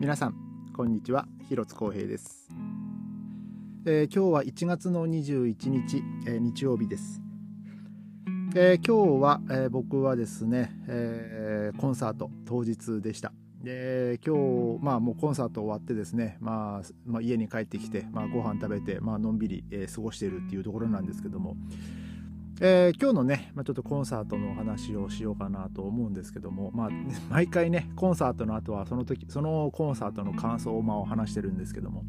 皆さんこんにちは。広津光平です、えー、今日は1月の21日、えー、日曜日です、えー、今日は、え僕はですね、えコンサート当日でした。で今日、まあ、もうコンサート終わってですね、まあまあ、家に帰ってきて、まあ、ご飯食べて、まあのんびり、え過ごしているっていうところなんですけども、えー、今日のね、まあ、ちょっとコンサートのお話をしようかなと思うんですけども、まあ、毎回ねコンサートの後はその時そのコンサートの感想をまあ話してるんですけども、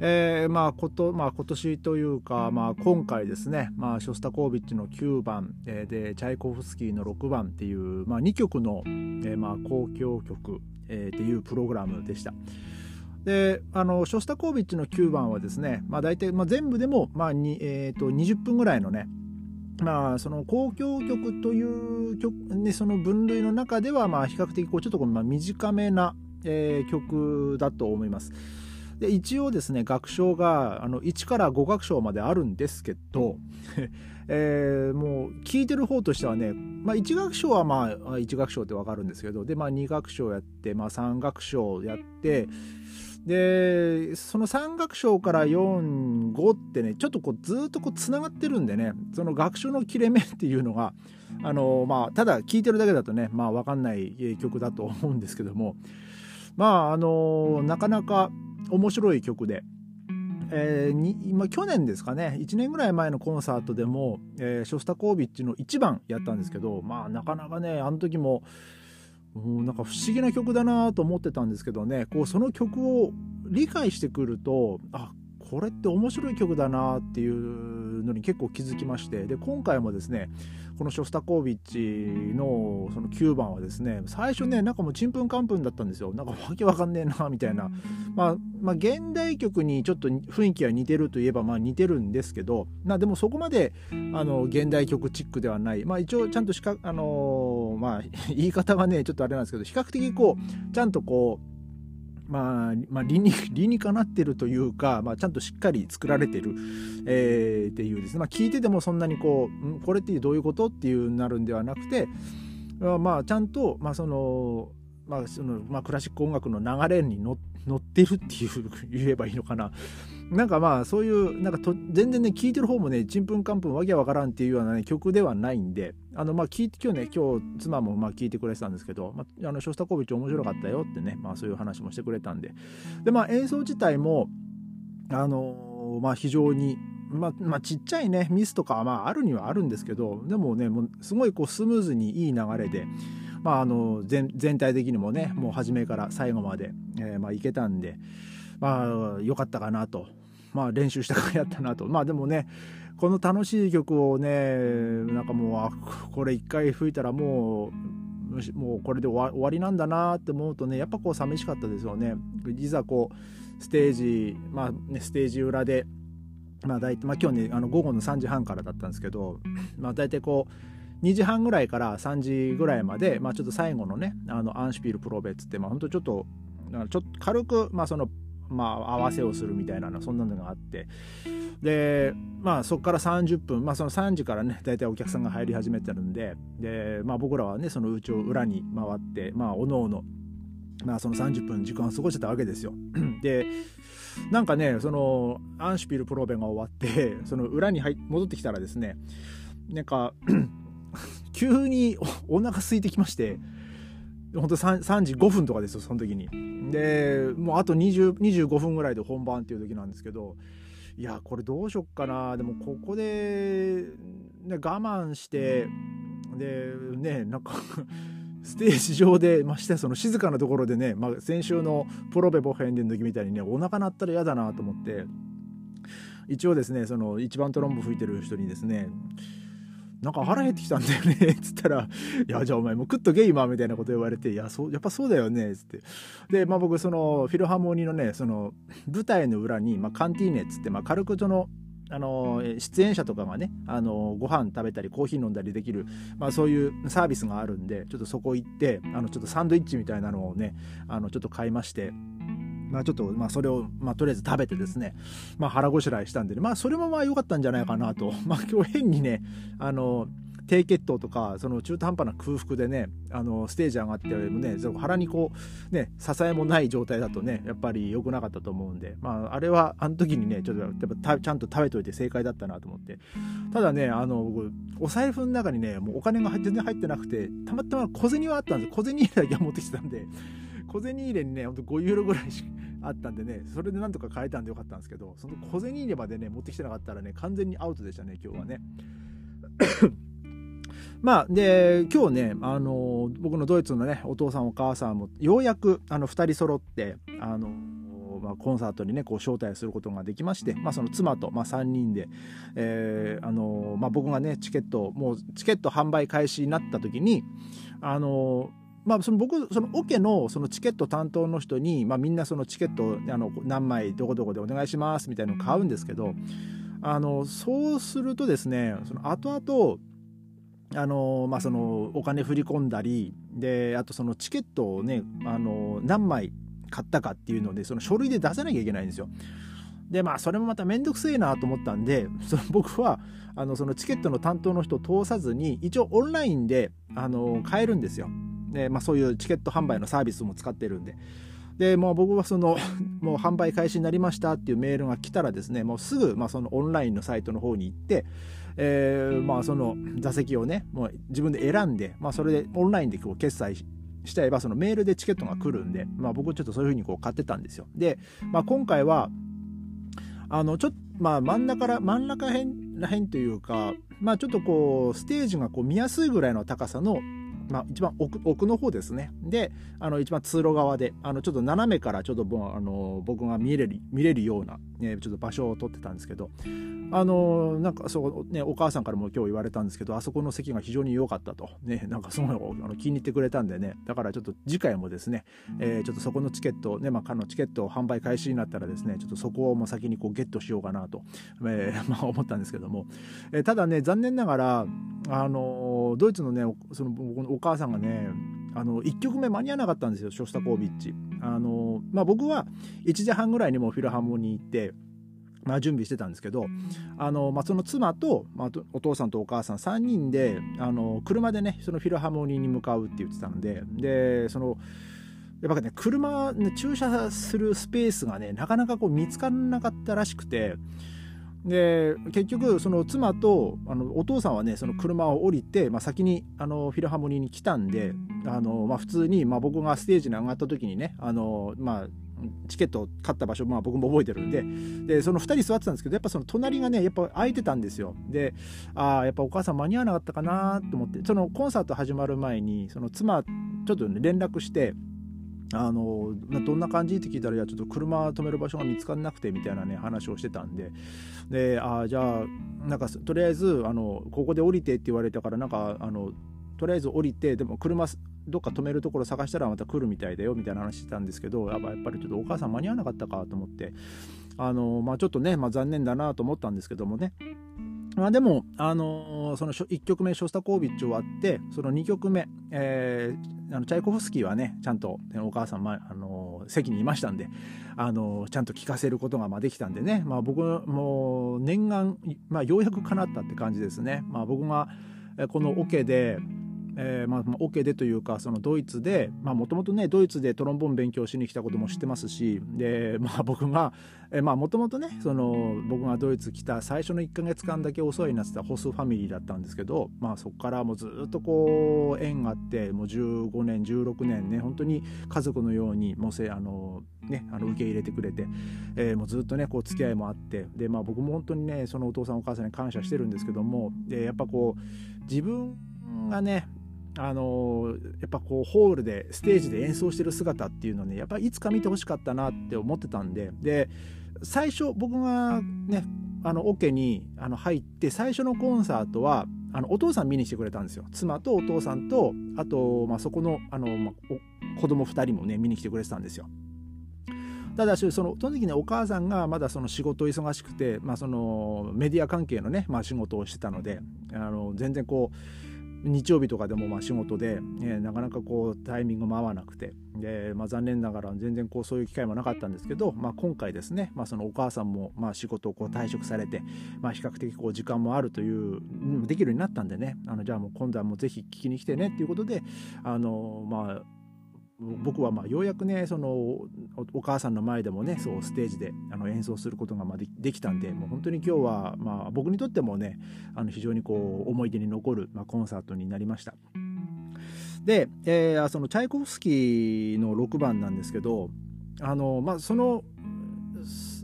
えー、まあこと、まあ、今年というか、まあ、今回ですね、まあ、ショスタコービッチの9番、えー、でチャイコフスキーの6番っていう、まあ、2曲の、えーまあ、交響曲、えー、っていうプログラムでした。であのショスタコービッチの9番はですね、まあ、大体、まあ、全部でも、まあにえー、と20分ぐらいのねまあ、その交響曲という曲、ね、その分類の中では、まあ、比較的こうちょっとこう、短めな、えー、曲だと思います。で一応ですね楽章があの1から5楽章まであるんですけど、えー、もう聴いてる方としてはね、まあ、1楽章はまあ1楽章って分かるんですけどで、まあ、2楽章やって、まあ、3楽章やってでその3楽章から45ってねちょっとこうずっとこうつながってるんでねその楽章の切れ目っていうのがあのまあただ聴いてるだけだとねまあ分かんない曲だと思うんですけどもまああのなかなか面白い曲で。えー、に今去年ですかね1年ぐらい前のコンサートでも、えー、ショスタコービッチの1番やったんですけどまあなかなかねあの時もうなんか不思議な曲だなと思ってたんですけどねこうその曲を理解してくるとあこれって面白い曲だなっていうのに結構気づきまして。で今回もですねこのショスタコービッチのその9番はですね最初ねなんかもうちんぷんかんぷんだったんですよ。なんかわけわかんねえなみたいな、まあ、まあ現代曲にちょっと雰囲気は似てるといえばまあ似てるんですけど。なでもそこまであの現代曲チックではない。まあ一応ちゃんとしかあのー、まあ言い方はねちょっとあれなんですけど比較的こうちゃんとこうまあ、まあ、理に理にかなってるというか、まあ、ちゃんとしっかり作られてる、えー、っていうですね、まあ、聞いててもそんなにこうこれってどういうことっていうなるんではなくてまあちゃんと、まあそのまあそのまあ、クラシック音楽の流れに乗ってるっていう言えばいいのかななんかまあそういうなんかと全然ね聴いてる方もねちんぷんかんぷんわけわからんっていうような、ね、曲ではないんであのまあ聞いて今日ね今日妻もまあ聞いてくれてたんですけど、まあ、あのショスタコービッチ面白かったよってね、まあ、そういう話もしてくれたんで。でまあ演奏自体もあのまあ非常にまあ、まあ、ちっちゃいねミスとかはまああるにはあるんですけどでもねもうすごいこうスムーズにいい流れで、まあ、あの全全体的にもねもう初めから最後まで、えー、まあいけたんで。まあ良かったかなと。まあ練習したからやったなと。まあでもねこの楽しい曲をねなんかもうこれ一回吹いたらもうもうこれで終わりなんだなって思うとねやっぱこう寂しかったですよね。いざこうステージまあねステージ裏でまあ大体まあ今日ねあの午後の3時半からだったんですけどまあ大体こう2時半ぐらいから3時ぐらいまで、まあ、ちょっと最後のねあのアンシュピールプロベッツって、まあ、本当ちょっとちょっと軽く、まあ、そのまあ、合わせをするみたいなのそんなのがあってでまあそこから30分、まあ、その3時からね大体お客さんが入り始めてるんでで、まあ、僕らはねそのうちを裏に回ってまあおのおのまあその30分時間を過ごしてたわけですよ。でなんかねそのアンシュピルプロベが終わってその裏に入戻ってきたらですねなんか急にお腹空いてきまして本当 3, 3時5分とかですよその時に。でもうあと25分ぐらいで本番っていう時なんですけどいやこれどうしよっかな。でもここで、ね、我慢してでねなんか ステージ上でましてその静かなところでね、まあ、先週のプロベボフェンデンの時みたいにねお腹鳴ったら嫌だなと思って一応ですねその一番トロンボ吹いてる人にですねなんか腹減ってきたんだよねっつったら「いやじゃあお前もう食っとけ今」みたいなこと言われて「いやそうやっぱそうだよね」っつって。で、まあ、僕そのフィルハーモニーのねその舞台の裏に、まあ、カンティーネっつって、まあ、軽くそのあの出演者とかがねあのご飯食べたりコーヒー飲んだりできる、まあ、そういうサービスがあるんでちょっとそこ行ってあのちょっとサンドイッチみたいなのをねあのちょっと買いましてまあ、ちょっと、まあ、それを、まあ、とりあえず食べてですね、まあ、腹ごしらえしたんで、ね、まあ、それもまあ良かったんじゃないかなと、まあ、今日変にね、あの、低血糖とかその中途半端な空腹でねあのステージ上がってもね腹にこうね支えもない状態だとねやっぱり良くなかったと思うんで、まあ、あれはあの時にねちょっとやっぱちゃんと食べといて正解だったなと思って。ただねあのお財布の中にねもうお金が全然入ってなくてたまたま小銭はあったんです小銭だけは持ってきてたんで。小銭入れにねほんと5ユーロぐらいしかあったんでねそれでなんとか買えたんでよかったんですけどその小銭入れまでね持ってきてなかったらね完全にアウトでしたね今日はね。まあで今日ねあの僕のドイツのねお父さんお母さんもようやくあの2人揃ってあのまあ、コンサートにねこう招待することができまして、まあ、その妻と、まあ、3人で、えーあのまあ、僕がねチケットもうチケット販売開始になった時にあのまあ、その僕そのオケのそのチケット担当の人に、まあ、みんなそのチケットあの何枚どこどこでお願いしますみたいなのを買うんですけどあのそうするとですねその後々あのまあ、そのお金振り込んだりであとそのチケットをねあの何枚買ったかっていうのでその書類で出さなきゃいけないんですよ。でまあそれもまた面倒くせえなと思ったんでその 僕はあのそのチケットの担当の人を通さずに一応オンラインであの買えるんですよ。で、まあ、そういうチケット販売のサービスも使ってるんで。で、もう僕はその、もう販売開始になりましたっていうメールが来たらですね、もうすぐ、まあ、そのオンラインのサイトの方に行って、えー、まあ、その座席をね、もう自分で選んで、まあ、それでオンラインでこう決済しちゃえば、そのメールでチケットが来るんで、まあ、僕ちょっとそういうふうにこう買ってたんですよ。で、まあ、今回は、あの、ちょっと、まあ、真ん中から、真ん中辺らへんというか、まあ、ちょっとこう、ステージがこう見やすいぐらいの高さのまあ、一番奥奥の方ですね。で、あの一番通路側で、あのちょっと斜めからちょっとあの僕が見れる見れるような、ね、ちょっと場所を取ってたんですけど、あのなんかそう、ね、お母さんからも今日言われたんですけど、あそこの席が非常に良かったと、ね、なんかすごいあの気に入ってくれたんでね、だからちょっと次回もですね、えー、ちょっとそこのチケット、ね、まあ、彼のチケットを販売開始になったらですね、ちょっとそこをもう先にこうゲットしようかなと、えー、まあ、思ったんですけども、えー、ただね、残念ながら、あのドイツのね、その僕のお母さんがねあの1曲目間に合わなかったんですよショスタコービッチ。あのまあ、僕は1時半ぐらいにもフィルハーモニー行って、まあ、準備してたんですけどあの、まあ、その妻と、まあ、お父さんとお母さん3人であの車でねそのフィルハーモニーに向かうって言ってたのででそのやっぱね車、ね、駐車するスペースがねなかなかこう見つからなかったらしくてで結局その妻とあのお父さんはねその車を降りて、まあ、先にあのフィルハーモニーに来たんであの、まあ、普通に、まあ、僕がステージに上がった時にねあの、まあ、チケット買った場所、まあ、僕も覚えてるんででその2人座ってたんですけどやっぱその隣がねやっぱ空いてたんですよ。でああやっぱお母さん間に合わなかったかなと思ってそのコンサート始まる前にその妻ちょっと、ね、連絡してあのどんな感じって聞いたらいやちょっと車止める場所が見つからなくてみたいなね話をしてたんで。であじゃあなんかとりあえずあのここで降りてって言われたからなんかあのとりあえず降りてでも車どっか止めるところ探したらまた来るみたいだよみたいな話してたんですけどやっぱやっぱりちょっとお母さん間に合わなかったかと思って。あのまあちょっとね、まあ、残念だなと思ったんですけどもね。まあ、でも、あのー、その1曲目ショスタコービッチ終わってその2曲目、えー、あのチャイコフスキーはねちゃんとお母さん、まあのー、席にいましたんで、あのー、ちゃんと聴かせることがまあできたんでね、まあ、僕も念願、まあ、ようやく叶ったって感じですね。まあ、僕がこのオ、ケでえー、まあ、オ、ケでというかそのドイツでもともとねドイツでトロンボーン勉強しに来たことも知ってますしで、まあ、僕がもともとねその僕がドイツ来た最初の1ヶ月間だけお世話になってたホスファミリーだったんですけど、まあ、そこからもうずっとこう縁があってもう15年16年ね本当に家族のようにもうせあのね、あの受け入れてくれて、えー、もうずっとねこう付き合いもあってで、まあ、僕も本当にねそのお父さんお母さんに感謝してるんですけどもでやっぱこう自分がねあのやっぱこうホールでステージで演奏してる姿っていうのねやっぱいつか見てほしかったなって思ってたんでで最初僕がねあのオケにあの入って最初のコンサートはあのお父さん見に来てくれたんですよ。妻とお父さんとあと、まあ、そこのあの、まあ、子供2人もね見に来てくれてたんですよ。ただしそのその時ねお母さんがまだその仕事忙しくて、まあ、そのメディア関係のね、まあ、仕事をしてたのであの全然こう日曜日とかでもまあ仕事で、え、なかなかこうタイミングも合わなくてで、まあ、残念ながら全然こうそういう機会もなかったんですけど、まあ、今回ですね、まあ、そのお母さんもまあ仕事をこう退職されて、まあ、比較的こう時間もあるというできるようになったんでねあのじゃあもう今度はもうぜひ聞きに来てねっていうことであのまあ僕はまあようやくねそのお母さんの前でもねそうステージであの演奏することがまあできたんでもう本当に今日はまあ僕にとってもねあの非常にこう思い出に残るまあコンサートになりました。で、えー、そのチャイコフスキーの6番なんですけどあのまあその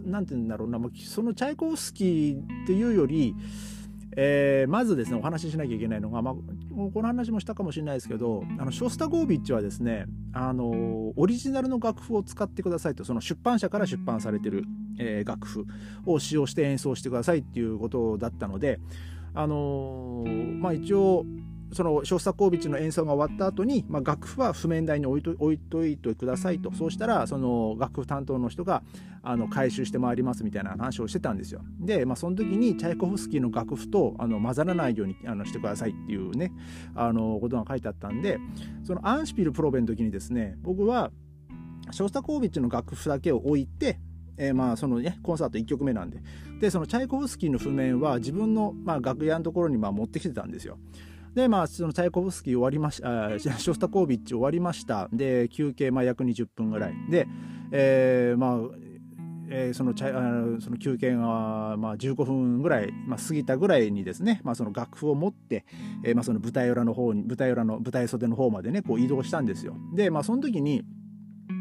なんて言うんだろうなそのチャイコフスキーっていうよりえー、まずですねお話ししなきゃいけないのが、まあ、この話もしたかもしれないですけどあのショスタゴービッチはですねあのオリジナルの楽譜を使ってくださいとその出版社から出版されてる、えー、楽譜を使用して演奏してくださいっていうことだったのであのまあ一応そのショスタコービッチの演奏が終わった後に、まあ、楽譜は譜面台に置いと置いといてくださいと。そうしたらその楽譜担当の人があの回収してまいりますみたいな話をしてたんですよ。で、まあ、その時にチャイコフスキーの楽譜とあの混ざらないようにあのしてくださいっていうねあのことが書いてあったんでそのアンシピルプロベの時にですね僕はショスタコービッチの楽譜だけを置いてえー、まあそのねコンサート1曲目なんで。でそのチャイコフスキーの譜面は自分の、まあ、楽屋のところにまあ持ってきてたんですよでまあそのチャイコフスキー終わりましたショスタコービッチ終わりました。で休憩まあ約20分ぐらい。で、えー、まあえー、そのチャあその休憩がまあ15分ぐらい、まあ、過ぎたぐらいにですね、まあ、その楽譜を持って、えー、まあその舞台裏の方に舞台裏の舞台袖の方までねこう移動したんですよ。でまあその時に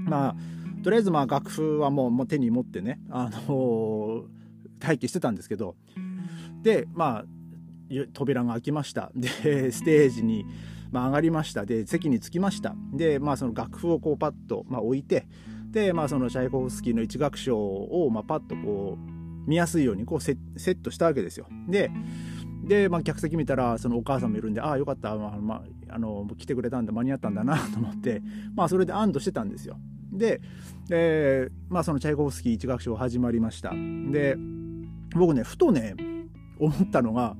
まあとりあえずまあ楽譜はもうもう手に持ってね、あのー、待機してたんですけど。でまあ扉が開きましたで ステージに、まあ、上がりましたで席に着きましたで、まあ、その楽譜をこうパッと、まあ、置いてで、まあ、そのチャイコフスキーの一楽章を、まあ、パッとこう見やすいようにこうセットしたわけですよ。でで、まあ、客席見たらそのお母さんもいるんでああよかった、まあまあ、あの来てくれたんで間に合ったんだな と思って、まあ、それで安堵してたんですよ。で、えーまあ、そのチャイコフスキー一楽章始まりました。で僕ねふとね思ったのが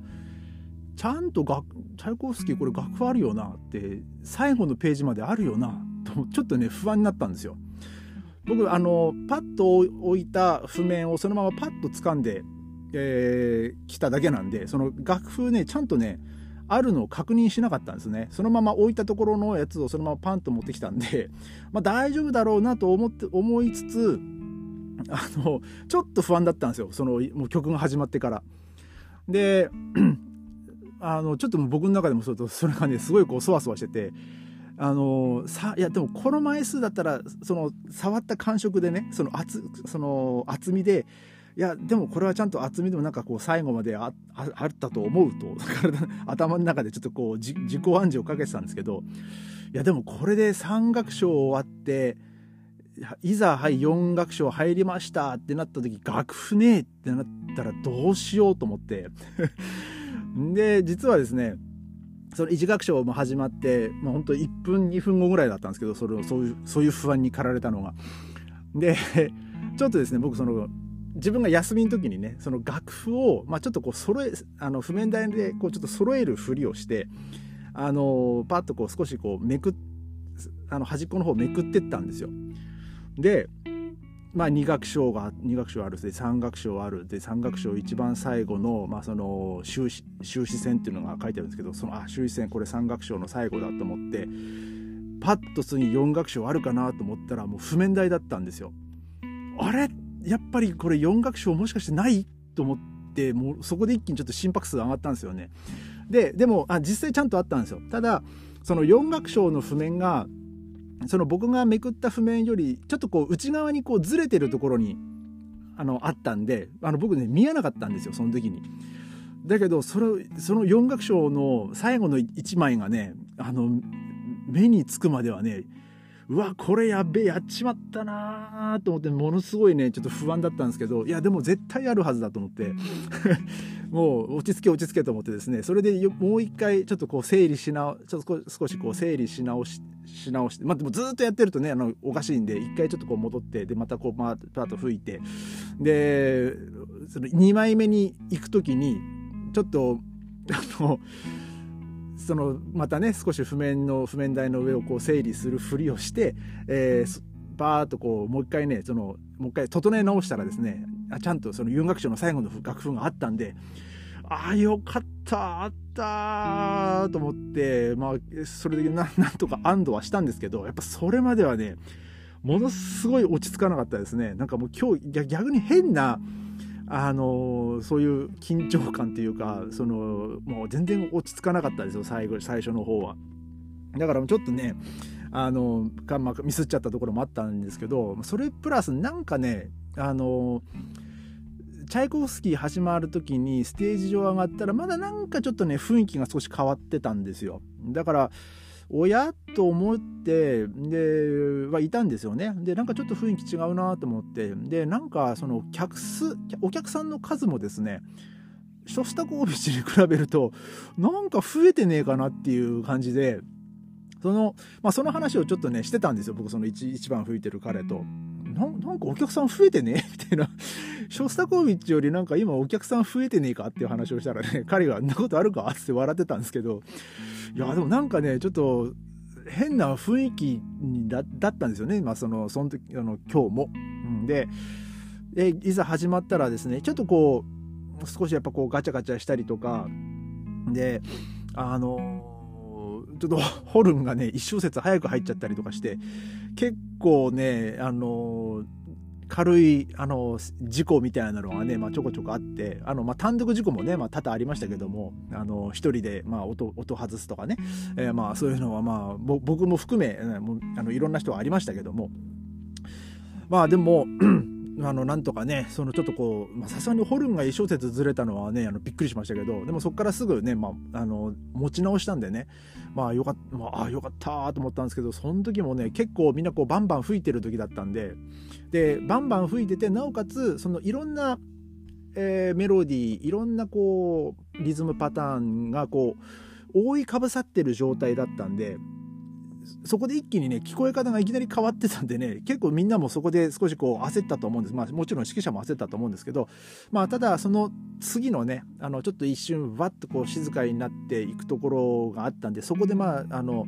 ちゃんと楽チャイコフスキーこれ楽譜あるよなって最後のページまであるよなとちょっとね不安になったんですよ。僕あのパッと置いた譜面をそのままパッと掴んで、えー、来ただけなんでその楽譜ねちゃんとねあるのを確認しなかったんですねそのまま置いたところのやつをそのままパンと持ってきたんで、まあ、大丈夫だろうなと思って思いつつあのちょっと不安だったんですよそのもう曲が始まってから。であのちょっと僕の中でもそそれがねすごいこうそわそわしててあのさいやでもこの枚数だったらその触った感触でねその厚その厚みでいやでもこれはちゃんと厚みでもなんかこう最後までああったと思うと頭の中でちょっとこう自己暗示をかけてたんですけどいやでもこれで3楽章終わっていざはい4楽章入りましたってなった時楽譜ねえってなったらどうしようと思って。で実はですねその一楽章も始まって、まあ、本当1分2分後ぐらいだったんですけどそれをそういうそういう不安に駆られたのが。でちょっとですね僕その自分が休みの時にねその楽譜を、まあ、ちょっとこう揃えあの譜面台でこうちょっと揃えるふりをしてあのパッとこう少しこうめくあの端っこの方をめくってったんですよ。でまあ、2楽章が2楽章あるで3楽章あるで3楽章一番最後の,、まあその終止終止線っていうのが書いてあるんですけどそのあ終止線これ3楽章の最後だと思ってパッと次4楽章あるかなと思ったらもう譜面台だったんですよ。あれ？やっぱりこれ4楽章もしかしてない？と思ってもうそこで一気にちょっと心拍数上がったんですよね。ででもあ実際ちゃんとあったんですよ。ただその4楽章の譜面がその僕がめくった譜面よりちょっとこう内側にこうずれてるところにあのあったんであの僕ね見えなかったんですよその時に。だけどそれその4楽章の最後の1枚がねあの目につくまではねうわこれやべえやっちまったなーと思ってものすごいねちょっと不安だったんですけどいやでも絶対あるはずだと思って もう落ち着け落ち着けと思ってですねそれでもう一回ちょっとこう整理し直ちょっと少しこう整理し直しし直してまあでもずっとやってるとねあのおかしいんで一回ちょっとこう戻ってでまたこうパーッと吹いてでその2枚目に行く時にちょっとあのそのまたね少し譜面の譜面台の上をこう整理するふりをして、えー、バーッとこうもう一回ねそのもう一回整え直したらですねあちゃんとその有楽章の最後の楽譜があったんでああよかったあったと思ってまあそれでなんとか安堵はしたんですけどやっぱそれまではねものすごい落ち着かなかったですね。なんかもう今日逆に変なあのそういう緊張感っていうかそのもう全然落ち着かなかったですよ最後最初の方は。だからちょっとねあのか、ま、ミスっちゃったところもあったんですけどそれプラスなんかねあのチャイコフスキー始まる時にステージ上上がったらまだなんかちょっとね雰囲気が少し変わってたんですよ。だから親と思ってではいたんですよねでなんかちょっと雰囲気違うなと思ってでなんかその客数お客さんの数もですねショスタコービチに比べるとなんか増えてねえかなっていう感じでその,、まあ、その話をちょっとねしてたんですよ僕その一一番吹いてる彼と。なんかお客さん増えてねみたいな。ショスタコービッチよりなんか今お客さん増えてねえかっていう話をしたらね、彼がんなことあるか？って笑ってたんですけど、いや、でもなんかね、ちょっと変な雰囲気だだったんですよね。まあその、その時、あの、今日も。うん、で、で、いざ始まったらですね、ちょっとこう、少しやっぱこうガチャガチャしたりとか、で、あのちょっとホルンがね、一小節早く入っちゃったりとかして、結構ね、あの軽い、あの、事故みたいなのがね、まあ、ちょこちょこあって、あの、まあ、単独事故もね、まあ、多々ありましたけども、あの、一人で、まあ、音、音外すとかね、えー、まあ、そういうのは、まあ、僕も含め、あの、いろんな人はありましたけども、まあ、でも、あのなんとかねそのちょっとこうさすがにホルンが1小節ずれたのはねあのびっくりしましたけどでもそこからすぐね、まあ、あの持ち直したんでねまあよかった、まあ、あよかったと思ったんですけどその時もね結構みんなこうバンバン吹いてる時だったんででバンバン吹いててなおかつそのいろんな、えー、メロディーいろんなこうリズムパターンがこう覆いかぶさってる状態だったんでそこで一気にね聞こえ方がいきなり変わってたんでね結構みんなもそこで少しこう焦ったと思うんですまあもちろん指揮者も焦ったと思うんですけどまあただその次のねあのちょっと一瞬わっとこう静かになっていくところがあったんでそこでまああの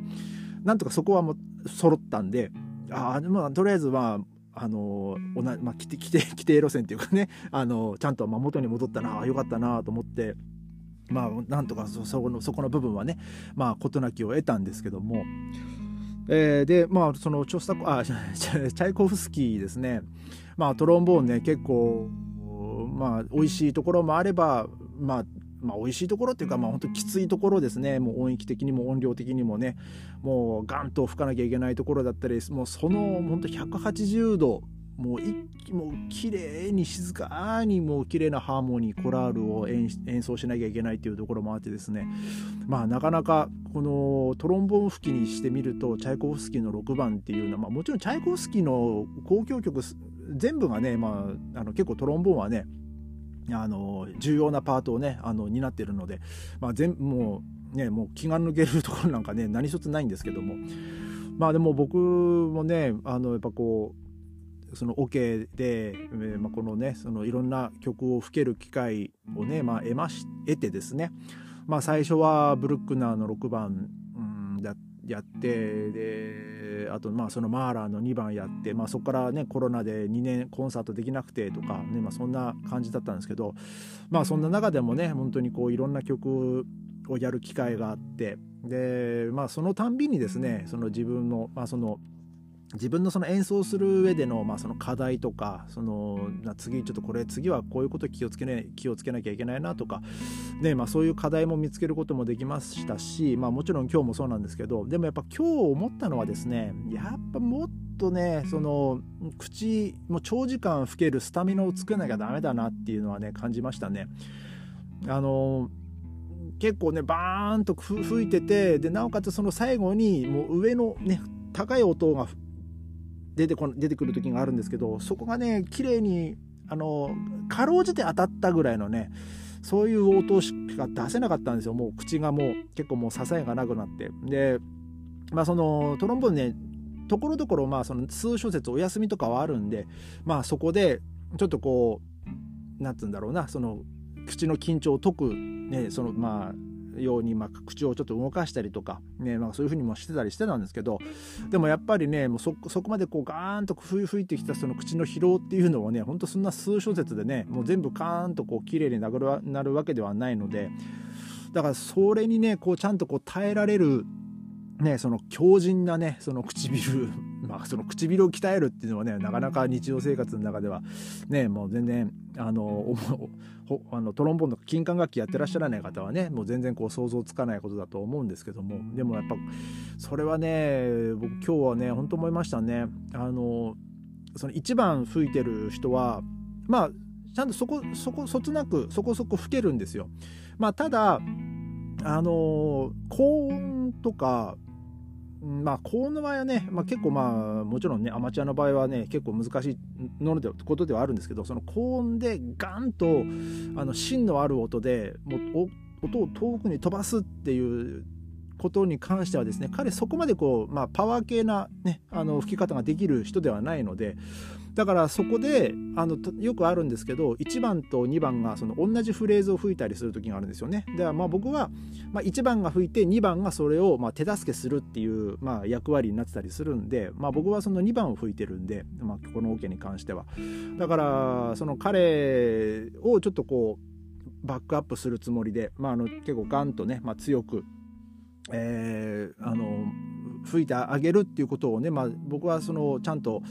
なんとかそこはもう揃ったんであまあとりあえずまああのおな、まあ、規定規定路線っていうかねあのちゃんとまあ元に戻ったなよかったなと思って。まあ、なんとかそそこのそこの部分はねまあ事なきを得たんですけどもえー、でまあそのチョスタコあ チャイコフスキーですね。まあトロンボーンね結構まあ美味しいところもあればまあまあ、美味しいところっていうか、まあ、本当きついところですね。もう音域的にも音量的にもね。もうガンと吹かなきゃいけないところだったりもうその本当180度もう一気もう綺麗に静かにもう綺麗なハーモニーコラールを演奏しなきゃいけないっていうところもあってですね。まあなかなかこのトロンボン吹きにしてみるとチャイコフスキーの6番っていうのは、まあ、もちろんチャイコフスキーの交響曲全部がね、まあ、あの結構トロンボンはねあの重要なパートをねあの担ってるので、まあ、全もうねもう気が抜けるところなんかね何一つないんですけども。まあでも僕もねあのやっぱこうそのオ、ケで、えーまあ、このねそのいろんな曲を吹ける機会をね、まあ、得まし得てですね、まあ、最初はブルックナーの6番、うん、ややってであとまあそのマーラーの2番やって、まあ、そこからねコロナで2年コンサートできなくてとか、ねまあ、そんな感じだったんですけどまあそんな中でもね本当にこういろんな曲をやる機会があってでまあそのたんびにですねその自分のまあその自分のその演奏する上での,、まあその課題とかその次ちょっとこれ次はこういうこと気をつけ,、ね、気をつけなきゃいけないなとか、ねまあ、そういう課題も見つけることもできましたし、まあ、もちろん今日もそうなんですけどでもやっぱ今日思ったのはですねやっぱもっとねその口も長時間吹けるスタミナを作らなきゃダメだなっていうのはね感じましたね。あの結構ねバーンと吹いててでなおかつその最後にもう上のね高い音が出てこ出てくる時があるんですけどそこがね綺麗にあのかろうじて当たったぐらいのねそういう音しか出せなかったんですよ。もう口がもう結構もう支えがなくなって。でまあそのトロンボーンねところどころまあその数小節お休みとかはあるんでまあそこでちょっとこうなんつうんだろうなその口の緊張を解くねそのまあように、まあ、口をちょっと動かしたりとか、ねまあ、そういうふうにもしてたりしてたんですけどでもやっぱりねもうそこまでこうガーンと吹いてきたその口の疲労っていうのをねほんとそんな数小節でねもう全部カーンとこう綺麗になるわけではないのでだからそれにねこうちゃんとこう耐えられるね、その強靭なねその唇まあその唇を鍛えるっていうのはねなかなか日常生活の中ではねもう全然あの あのトロンボーンとか金管楽器やってらっしゃらない方はねもう全然こう想像つかないことだと思うんですけどもでもやっぱそれはね僕今日はね本当思いましたね。あのその1番吹いてる人はまあちゃんとそこそこそつなくそこそこ吹けるんですよ。まあただあの高音とかまあ、高音の場合はね、まあ、結構まあもちろんねアマチュアの場合はね結構難しいのでことではあるんですけどその高音でガンとあの芯のある音でもう音を遠くに飛ばすっていうことに関してはですね彼そこまでこう、まあ、パワー系な、ね、あの吹き方ができる人ではないのでだからそこであのよくあるんですけど1番と2番がその同じフレーズを吹いたりする時があるんですよね。ではまあ僕は、まあ、1番が吹いて2番がそれをまあ手助けするっていう、まあ、役割になってたりするんで、まあ、僕はその2番を吹いてるんで、まあ、このオ、ケに関しては。だからその彼をちょっとこうバックアップするつもりで、まあ、あの結構ガンとね、まあ、強く、えー、あの吹いてあげるっていうことをね、まあ、僕はそのちゃんと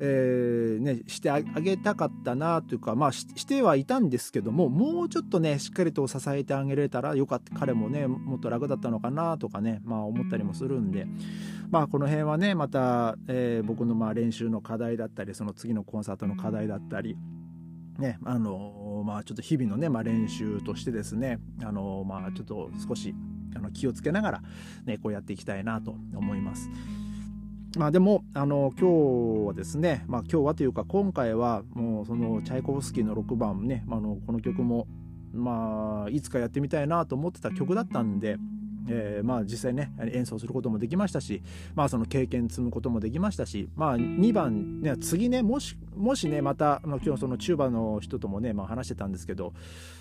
えーね、してあげたかったなというか、まあし、てはいたんですけどももうちょっとねしっかりと支えてあげれたらよかった彼もねもっと楽だったのかなとかね、まあ、思ったりもするんで、まあ、この辺はねまた、えー、僕のまあ練習の課題だったりその次のコンサートの課題だったり。ねあのまあ、ちょっと日々のね、まあ、練習としてですね、あのまあ、ちょっと少しあの気をつけながら、ね、こうやっていきたいなと思います。まあでもあの今日はですね、まあ、今日はというか今回はもうそのチャイコフスキーの6番ね、まあのこの曲もまあいつかやってみたいなと思ってた曲だったんで、えー、まあ実際ね演奏することもできましたし、まあ、その経験積むこともできましたし、まあ、2番、ね、次ねもしもしねまた、まあ、今日そのチューバの人ともね、まあ、話してたんですけど、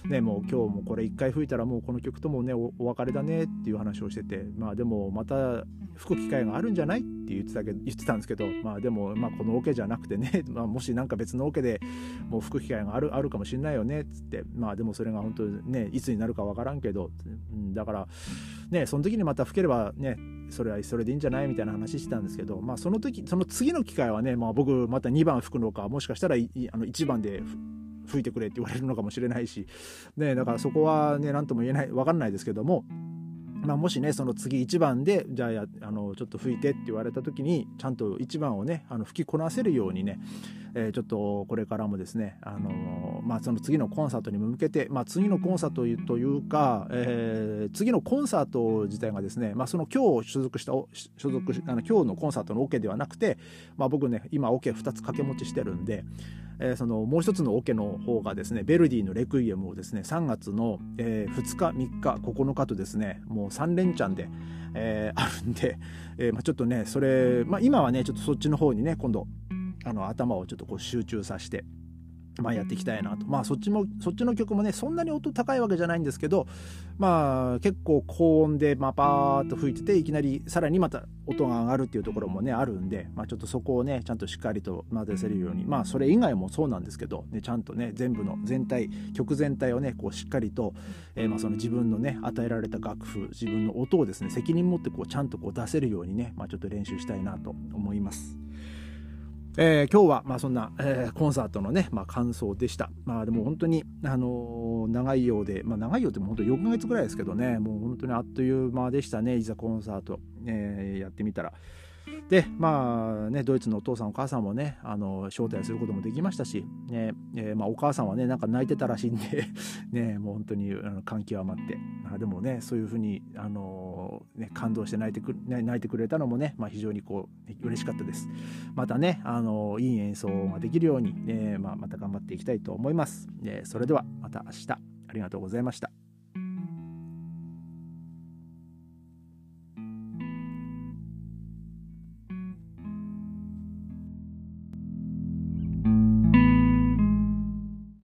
ね、もう今日もこれ1回吹いたらもうこの曲ともねお別れだねっていう話をしてて、まあ、でもまた吹く機会があるんじゃないって言ってたけ言ってたんですけど、まあ、でも、まあ、このオ、ケじゃなくてね、まあ、もし何か別のオ、ケでもう吹く機会があるあるかもしれないよねっつってまあでもそれが本当にねいつになるか分からんけど、だからねその時にまた吹ければねそれはそれでいいんじゃないみたいな話してたんですけど、まあ、その時その次の機会はね、まあ、僕また2番吹くのかもしかしたらあの1番で吹いてくれって言われるのかもしれないし、ね、だからそこはね何とも言えない分かんないですけども。まあ、もしねその次1番でじゃああのちょっと吹いてって言われた時にちゃんと1番をねあの吹きこなせるようにね、えー、ちょっとこれからもですね、あのまあ、その次のコンサートに向けて、まあ、次のコンサートというか、えー、次のコンサート自体がですね、まあ、その今日所属した所属あの今日のコンサートのオ、ケではなくて、まあ、僕ね今オ、ケ2つ掛け持ちしてるんで、えー、そのもう一つのオ、ケの方がですねベルディのレクイエムをですね3月の、えー、2日3日9日とですねもう3連チャンで、えー、あるんで、えーまあ、ちょっとねそれ、まあ、今はねちょっとそっちの方にね今度あの頭をちょっとこう集中させて。まあ、やっていきたいなと。まあそっちもそっちの曲もねそんなに音高いわけじゃないんですけどまあ結構高音で、まあ、パーッと吹いてていきなりさらにまた音が上がるっていうところもねあるんで、まあ、ちょっとそこをねちゃんとしっかりと混ぜせるように。まあそれ以外もそうなんですけど、ね、ちゃんとね全部の全体曲全体をねこうしっかりと、えー、まあその自分のね与えられた楽譜自分の音をですね責任持ってこうちゃんとこう出せるようにね、まあ、ちょっと練習したいなと思います。えー、今日はまあそんな、えー、コンサートのね、まあ、感想でした。まあでも本当に、あのー、長いようで、まあ、長いようでも本当4ヶ月ぐらいですけどね、もう本当にあっという間でしたね、いざコンサート、えー、やってみたら。でまあねドイツのお父さんお母さんもねあの招待することもできましたし、ねえー、まあ、お母さんはねなんか泣いてたらしいんで ねもう本当にあの感極まって、あ、でもねそういうふうにあの、ね、感動して泣いてく泣いてくれたのもね、まあ、非常にこう嬉しかったです。またねあのいい演奏ができるように、ねまあ、また頑張っていきたいと思います、え、それではまた明日。ありがとうございました。